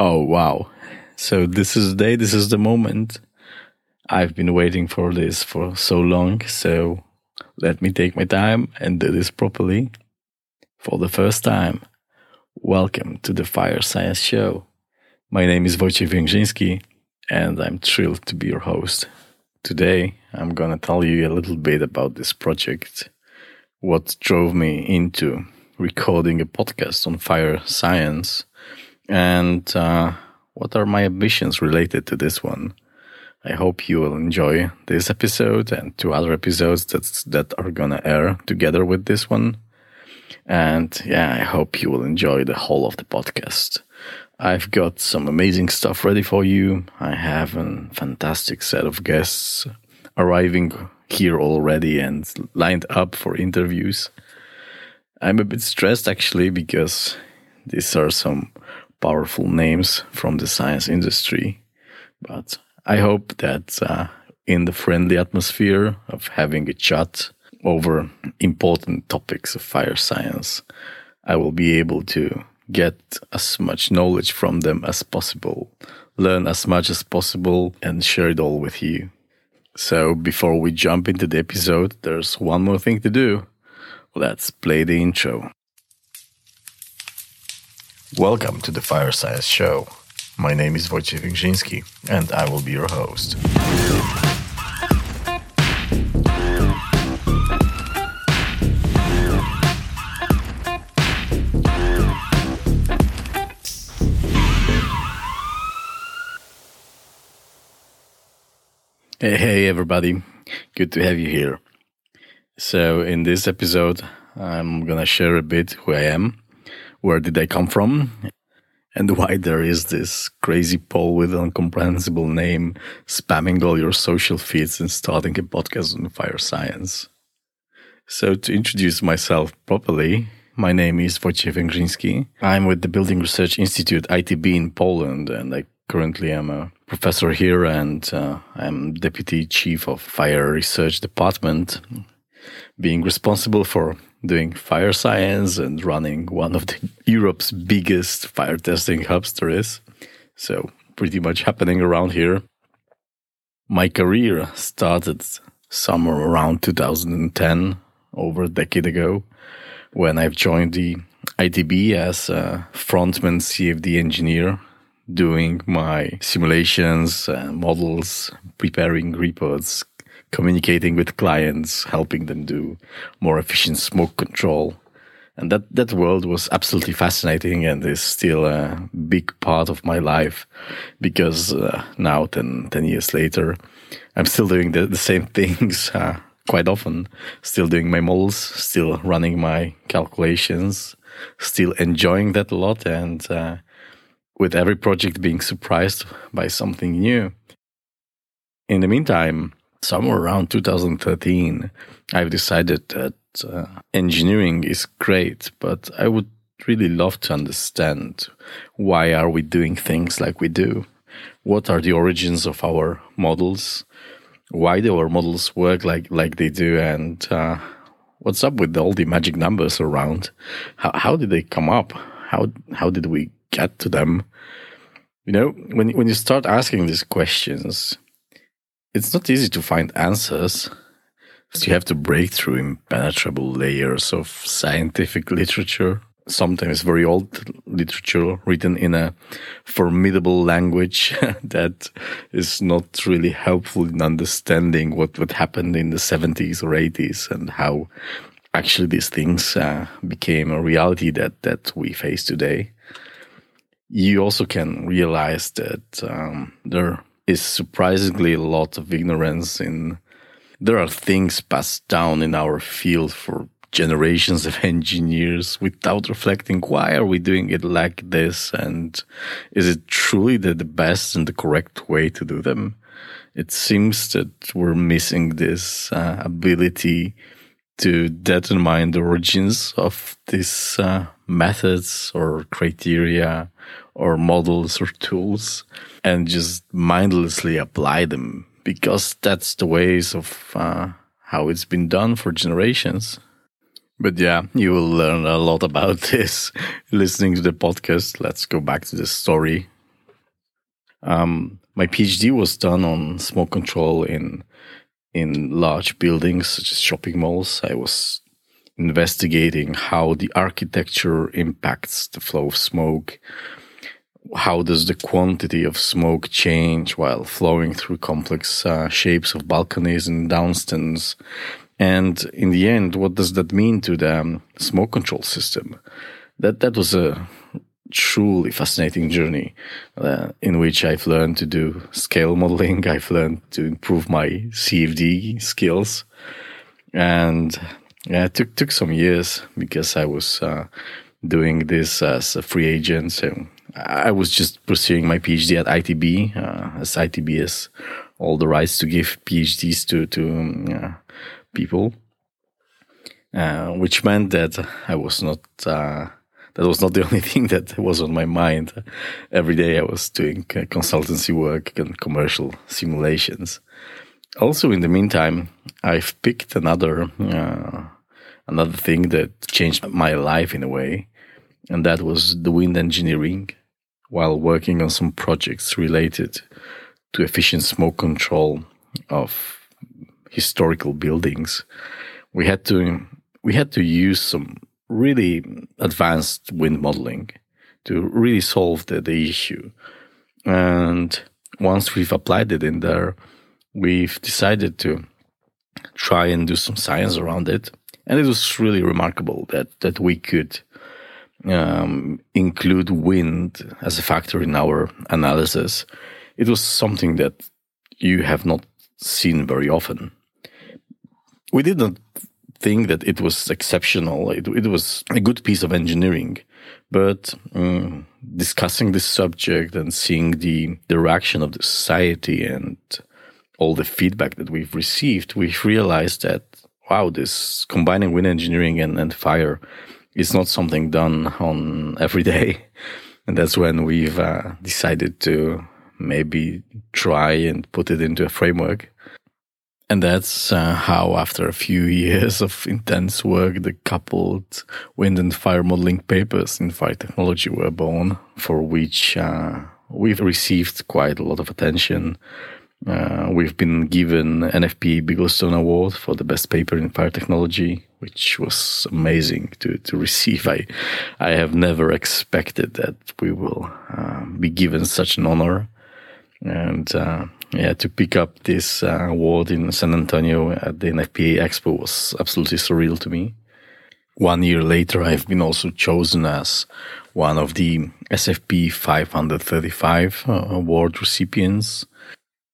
Oh, wow. So this is the day, this is the moment. I've been waiting for this for so long. So let me take my time and do this properly. For the first time, welcome to the Fire Science Show. My name is Wojciech Węgrzyński and I'm thrilled to be your host. Today, I'm going to tell you a little bit about this project, what drove me into recording a podcast on fire science, and uh, what are my ambitions related to this one. I hope you will enjoy this episode and two other episodes that's, that are gonna air together with this one. And yeah, I hope you will enjoy the whole of the podcast. I've got some amazing stuff ready for you. I have a fantastic set of guests arriving here already and lined up for interviews. I'm a bit stressed actually because these are some powerful names from the science industry. But I hope that uh, in the friendly atmosphere of having a chat over important topics of fire science, I will be able to get as much knowledge from them as possible, learn as much as possible, and share it all with you. So before we jump into the episode, there's one more thing to do. Let's play the intro. Welcome to the Fire Science Show. My name is Wojciech Węgrzyński, and I will be your host. Hey, everybody. Good to have you here. So, in this episode, I'm gonna share a bit who I am, where did I come from, and why there is this crazy Paul with an incomprehensible name spamming all your social feeds and starting a podcast on fire science. So, to introduce myself properly, my name is Wojciech Węgrzyński. I'm with the Building Research Institute ITB in Poland, and I currently am a professor here and uh, I'm deputy chief of fire research department, being responsible for doing fire science and running one of the Europe's biggest fire testing hubs there is. So pretty much happening around here. My career started somewhere around 2010, over a decade ago, when I've joined the ITB as a frontman CFD engineer doing my simulations, uh, models, preparing reports, communicating with clients, helping them do more efficient smoke control. And that, that world was absolutely fascinating and is still a big part of my life because uh, now, 10, 10, years later, I'm still doing the, the same things uh, quite often. Still doing my models, still running my calculations, still enjoying that a lot. And uh, with every project being surprised by something new. In the meantime, somewhere around 2013, I've decided that uh, engineering is great, but I would really love to understand why are we doing things like we do? What are the origins of our models? Why do our models work like like they do? And uh, what's up with all the magic numbers around? How how did they come up? How how did we get to them. You know, when when you start asking these questions, it's not easy to find answers. So you have to break through impenetrable layers of scientific literature, sometimes very old literature written in a formidable language that is not really helpful in understanding what, what happened in the 70s or 80s and how actually these things uh, became a reality that, that we face today you also can realize that um, there is surprisingly a lot of ignorance in there are things passed down in our field for generations of engineers without reflecting why are we doing it like this? And is it truly the, the best and the correct way to do them? It seems that we're missing this uh, ability to determine the origins of this uh, methods or criteria or models or tools and just mindlessly apply them because that's the ways of uh, how it's been done for generations. But yeah, you will learn a lot about this listening to the podcast. Let's go back to the story. Um, my PhD was done on smoke control in in large buildings such as shopping malls. I was investigating how the architecture impacts the flow of smoke. How does the quantity of smoke change while flowing through complex uh, shapes of balconies and downstands? And in the end, what does that mean to the um, smoke control system? That that was a truly fascinating journey uh, in which I've learned to do scale modeling. I've learned to improve my CFD skills, and yeah, it took took some years because I was uh, doing this as a free agent. So I was just pursuing my PhD at ITB, uh, as ITB has all the rights to give PhDs to to um, people, uh, which meant that I was not uh, that was not the only thing that was on my mind. Every day I was doing consultancy work and commercial simulations. Also, in the meantime, I've picked another uh, another thing that changed my life in a way, and that was the wind engineering. While working on some projects related to efficient smoke control of historical buildings, we had to we had to use some really advanced wind modeling to really solve the, the issue. And once we've applied it in there, we've decided to try and do some science around it. And it was really remarkable that, that we could um, include wind as a factor in our analysis. It was something that you have not seen very often. We did not think that it was exceptional. It, it was a good piece of engineering. But um, discussing this subject and seeing the, the reaction of the society and all the feedback that we've received, we've realized that, wow, this combining wind engineering and, and fire is not something done on every day. And that's when we've uh, decided to maybe try and put it into a framework. And that's uh, how, after a few years of intense work, the coupled wind and fire modeling papers in fire technology were born, for which uh, we've received quite a lot of attention. Uh, we've been given NFP Bigglestone Award for the best paper in fire technology, which was amazing to, to receive. I, I have never expected that we will uh, be given such an honor. And uh, yeah, to pick up this uh, award in San Antonio at the NFPA Expo was absolutely surreal to me. One year later, I've been also chosen as one of the SFPE 535 uh, award recipients,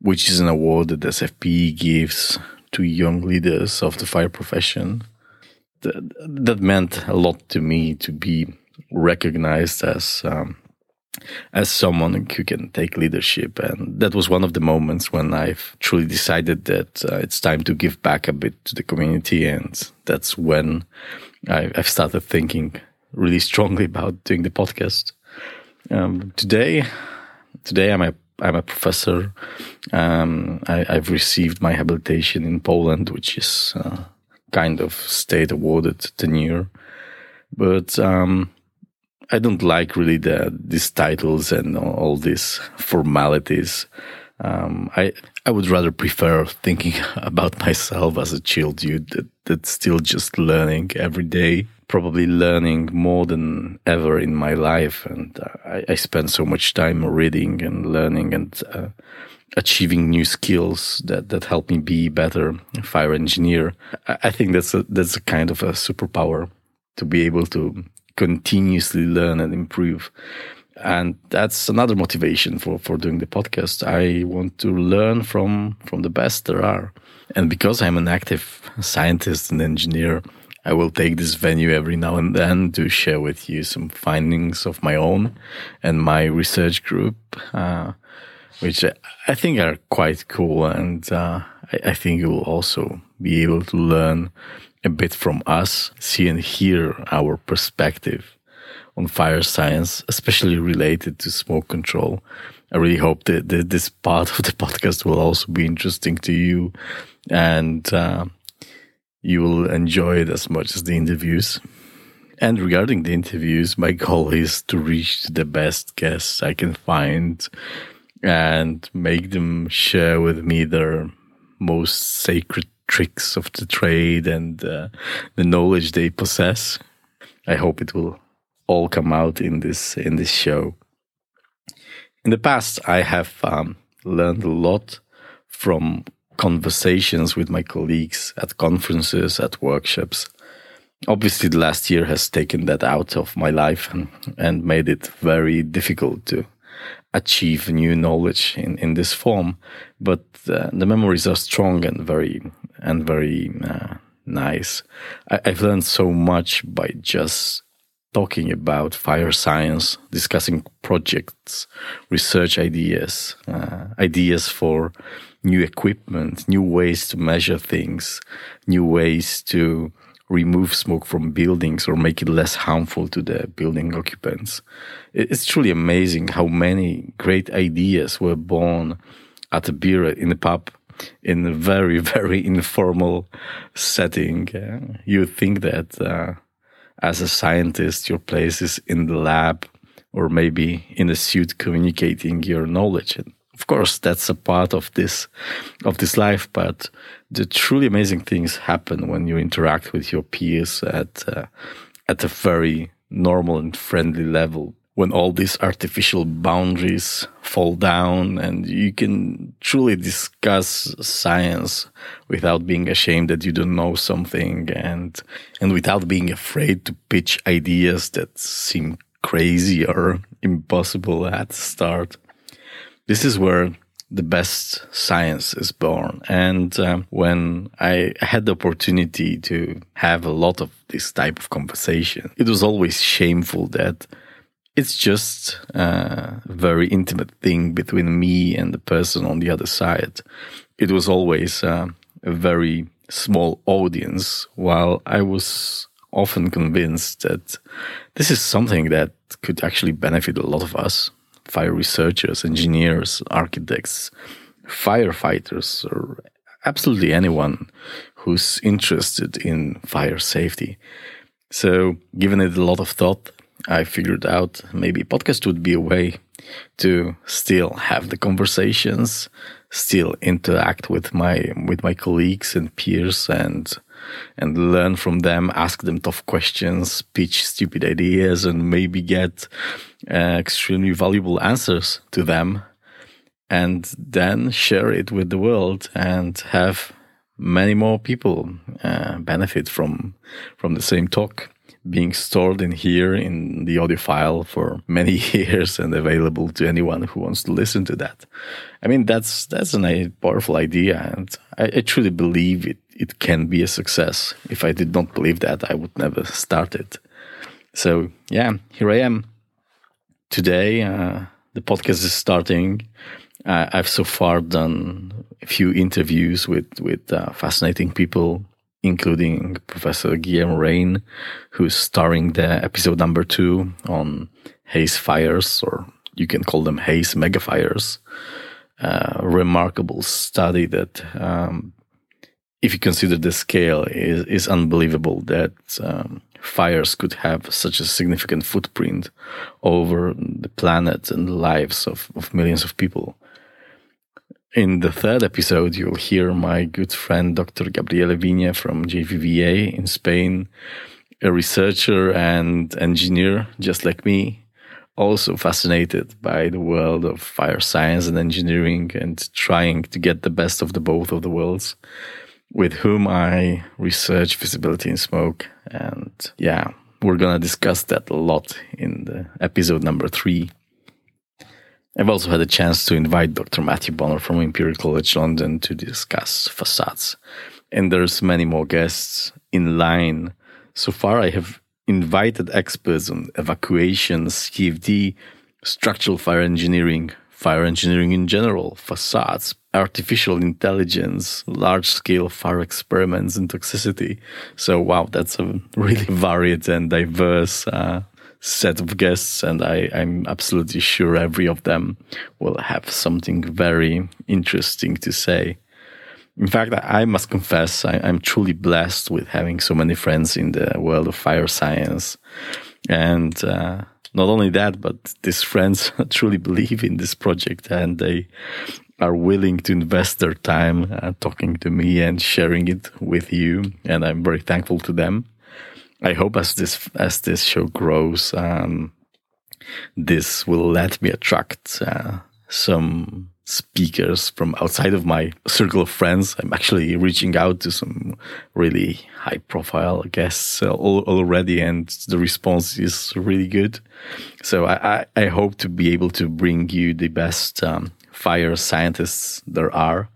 which is an award that SFPE gives to young leaders of the fire profession. That, that meant a lot to me to be recognized as um, as someone who can take leadership. And that was one of the moments when I've truly decided that uh, it's time to give back a bit to the community. And that's when I, have started thinking really strongly about doing the podcast. Um, today, today I'm a I'm a professor. Um, I, have received my habilitation in Poland, which is uh, kind of state awarded tenure. But um, I don't like really the these titles and all these formalities. Um, I I would rather prefer thinking about myself as a chill dude that, that's still just learning every day, probably learning more than ever in my life. And uh, I, I spend so much time reading and learning and uh, achieving new skills that, that help me be better fire engineer. I, I think that's a, that's a kind of a superpower to be able to continuously learn and improve. And that's another motivation for, for doing the podcast. I want to learn from, from the best there are. And because I'm an active scientist and engineer, I will take this venue every now and then to share with you some findings of my own and my research group, uh, which I think are quite cool. And uh, I, I think you will also be able to learn a bit from us, see and hear our perspective on fire science, especially related to smoke control. I really hope that, that this part of the podcast will also be interesting to you and uh, you will enjoy it as much as the interviews. And regarding the interviews, my goal is to reach the best guests I can find and make them share with me their most sacred tricks of the trade and uh, the knowledge they possess. I hope it will all come out in this in this show. In the past, I have um, learned a lot from conversations with my colleagues at conferences, at workshops. Obviously, the last year has taken that out of my life and, and made it very difficult to achieve new knowledge in, in this form. But uh, the memories are strong and very and very uh, nice. I, I've learned so much by just talking about fire science, discussing projects, research ideas, uh, ideas for new equipment, new ways to measure things, new ways to remove smoke from buildings or make it less harmful to the building occupants. It's truly amazing how many great ideas were born at a beer in a pub in a very, very informal setting. Uh, you think that uh, as a scientist, your place is in the lab or maybe in a suit communicating your knowledge. And of course, that's a part of this of this life. But the truly amazing things happen when you interact with your peers at uh, at a very normal and friendly level. When all these artificial boundaries fall down and you can truly discuss science without being ashamed that you don't know something and and without being afraid to pitch ideas that seem crazy or impossible at the start. This is where the best science is born. And um, when I had the opportunity to have a lot of this type of conversation, it was always shameful that it's just a very intimate thing between me and the person on the other side. It was always a very small audience, while I was often convinced that this is something that could actually benefit a lot of us fire researchers, engineers, architects, firefighters, or absolutely anyone who's interested in fire safety. So, given it a lot of thought, I figured out maybe podcast would be a way to still have the conversations, still interact with my with my colleagues and peers and and learn from them, ask them tough questions, pitch stupid ideas, and maybe get uh, extremely valuable answers to them, and then share it with the world and have many more people uh, benefit from from the same talk being stored in here in the audio file for many years and available to anyone who wants to listen to that. I mean, that's that's a powerful idea, and I, I, truly believe it. It can be a success. If I did not believe that, I would never start it. So yeah, here I am. Today, uh, the podcast is starting. Uh, I've so far done a few interviews with with uh, fascinating people including Professor Guillermo Rein, who's starring the episode number two on haze fires, or you can call them haze megafires. A uh, remarkable study that, um, if you consider the scale, is, is unbelievable that um, fires could have such a significant footprint over the planet and the lives of, of millions of people. In the third episode, you'll hear my good friend Dr. Gabriele Vigne from JVVA in Spain, a researcher and engineer just like me, also fascinated by the world of fire science and engineering and trying to get the best of the both of the worlds, with whom I research visibility in smoke. And yeah, we're gonna discuss that a lot in the episode number three. I've also had a chance to invite Dr. Matthew Bonner from Imperial College London to discuss facades. And there's many more guests in line. So far, I have invited experts on evacuations, CFD, structural fire engineering, fire engineering in general, facades, artificial intelligence, large scale fire experiments, and toxicity. So, wow, that's a really varied and diverse uh, set of guests, and I, I'm absolutely sure every of them will have something very interesting to say. In fact, I must confess, I, am truly blessed with having so many friends in the world of fire science. And uh, not only that, but these friends truly believe in this project and they are willing to invest their time uh, talking to me and sharing it with you. And I'm very thankful to them. I hope as this as this show grows, um, this will let me attract uh, some speakers from outside of my circle of friends. I'm actually reaching out to some really high profile guests uh, already, and the response is really good. So I, I, hope to be able to bring you the best um, fire scientists there are.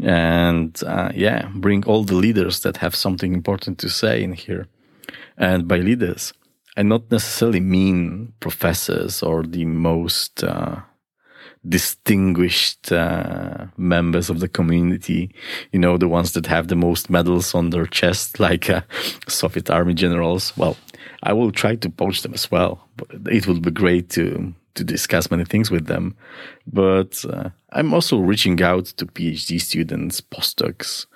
And uh, yeah, bring all the leaders that have something important to say in here. And by leaders, I not necessarily mean professors or the most uh, distinguished uh, members of the community, you know, the ones that have the most medals on their chest, like uh, Soviet army generals. Well, I will try to poach them as well. It would be great to to discuss many things with them. But uh, I'm also reaching out to PhD students, postdocs,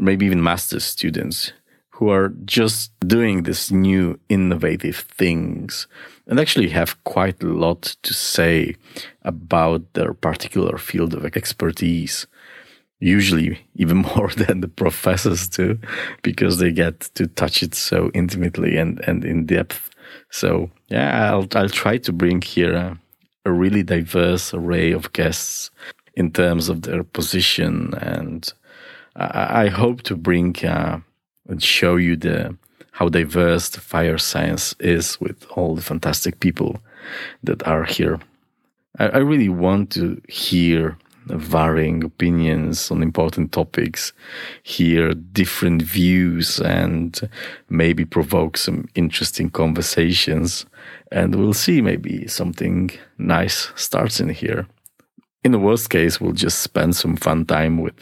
maybe even master's students who are just doing this new innovative things and actually have quite a lot to say about their particular field of expertise. Usually, even more than the professors do, because they get to touch it so intimately and, and in depth. So, yeah, I'll, I'll try to bring here a, a really diverse array of guests in terms of their position. And I, I hope to bring uh, and show you the how diverse the fire science is with all the fantastic people that are here. I, I really want to hear varying opinions on important topics, hear different views, and maybe provoke some interesting conversations. And we'll see, maybe something nice starts in here. In the worst case, we'll just spend some fun time with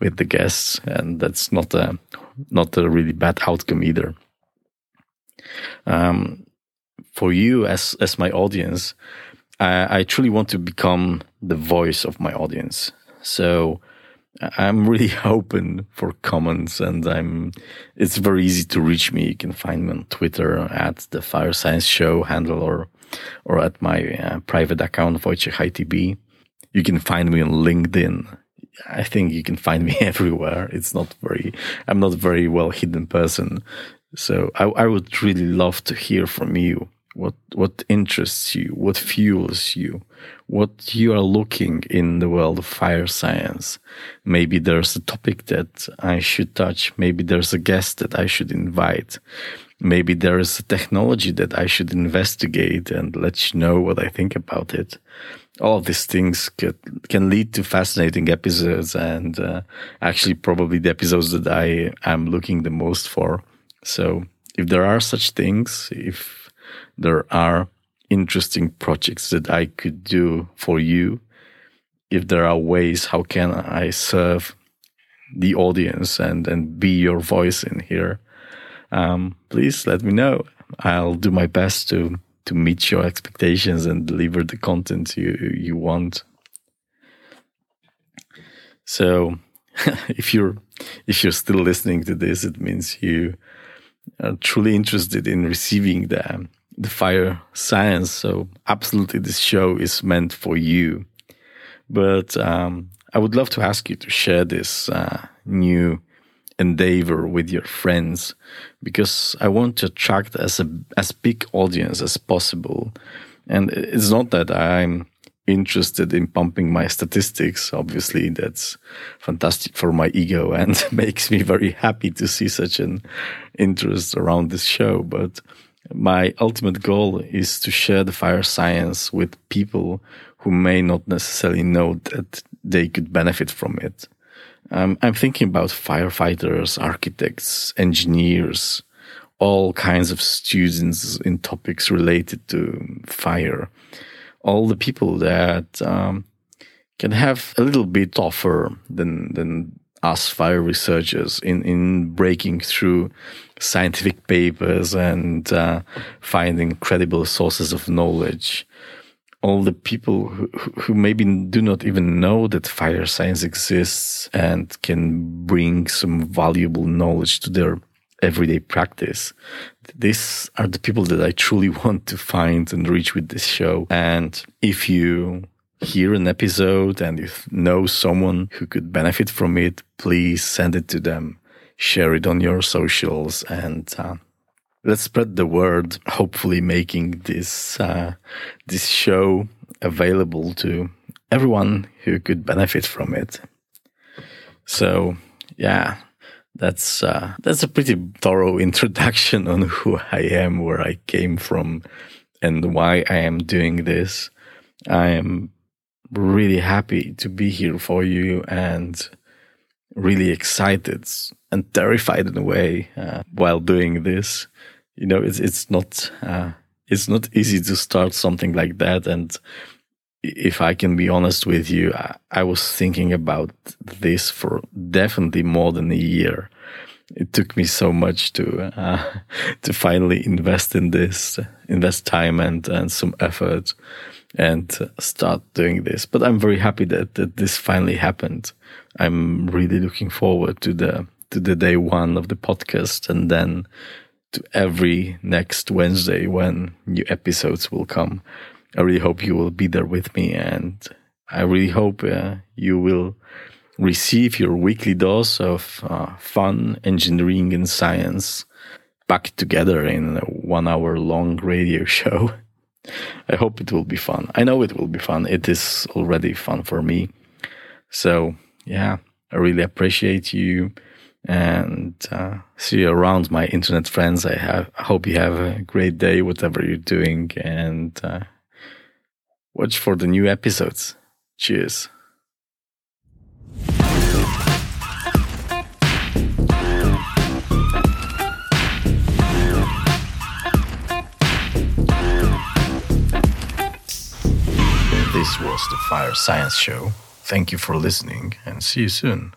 with the guests, and that's not a not a really bad outcome either. Um, for you as as my audience, I, I truly want to become the voice of my audience. So I'm really open for comments, and I'm. It's very easy to reach me. You can find me on Twitter at the Fire Science Show handle, or or at my uh, private account Wojciech ITB. You can find me on LinkedIn I think you can find me everywhere. It's not very, I'm not a very well hidden person. So I, I would really love to hear from you. What, what interests you? What fuels you? What you are looking in the world of fire science? Maybe there's a topic that I should touch. Maybe there's a guest that I should invite. Maybe there is a technology that I should investigate and let you know what I think about it all of these things could, can lead to fascinating episodes and uh, actually probably the episodes that I am looking the most for. So if there are such things, if there are interesting projects that I could do for you, if there are ways how can I serve the audience and, and be your voice in here, um, please let me know. I'll do my best to to meet your expectations and deliver the content you you want. So, if you're if you're still listening to this, it means you are truly interested in receiving the the fire science. So, absolutely, this show is meant for you. But um, I would love to ask you to share this uh, new endeavor with your friends because I want to attract as a as big audience as possible. And it's not that I'm interested in pumping my statistics. Obviously, that's fantastic for my ego and makes me very happy to see such an interest around this show. But my ultimate goal is to share the fire science with people who may not necessarily know that they could benefit from it. Um, I'm thinking about firefighters, architects, engineers, all kinds of students in topics related to fire. All the people that um, can have a little bit tougher than than us fire researchers in in breaking through scientific papers and uh, finding credible sources of knowledge all the people who, who maybe do not even know that fire science exists and can bring some valuable knowledge to their everyday practice. these are the people that I truly want to find and reach with this show. And if you hear an episode and you know someone who could benefit from it, please send it to them, share it on your socials, and uh, let's spread the word. Hopefully, making this uh, this show available to everyone who could benefit from it. So, yeah, that's uh, that's a pretty thorough introduction on who I am, where I came from, and why I am doing this. I am really happy to be here for you and really excited and terrified in a way uh, while doing this. You know, it's it's not uh, it's not easy to start something like that. And if I can be honest with you, I, I was thinking about this for definitely more than a year. It took me so much to uh, to finally invest in this, invest time and and some effort and start doing this. But I'm very happy that, that this finally happened. I'm really looking forward to the to the day one of the podcast and then every next Wednesday when new episodes will come. I really hope you will be there with me and I really hope uh, you will receive your weekly dose of uh, fun, engineering, and science back together in a one hour long radio show. I hope it will be fun. I know it will be fun. It is already fun for me. So, yeah, I really appreciate you and uh, see you around, my internet friends. I, have, I hope you have a great day, whatever you're doing, and uh, watch for the new episodes. Cheers. This was the Fire Science Show. Thank you for listening and see you soon.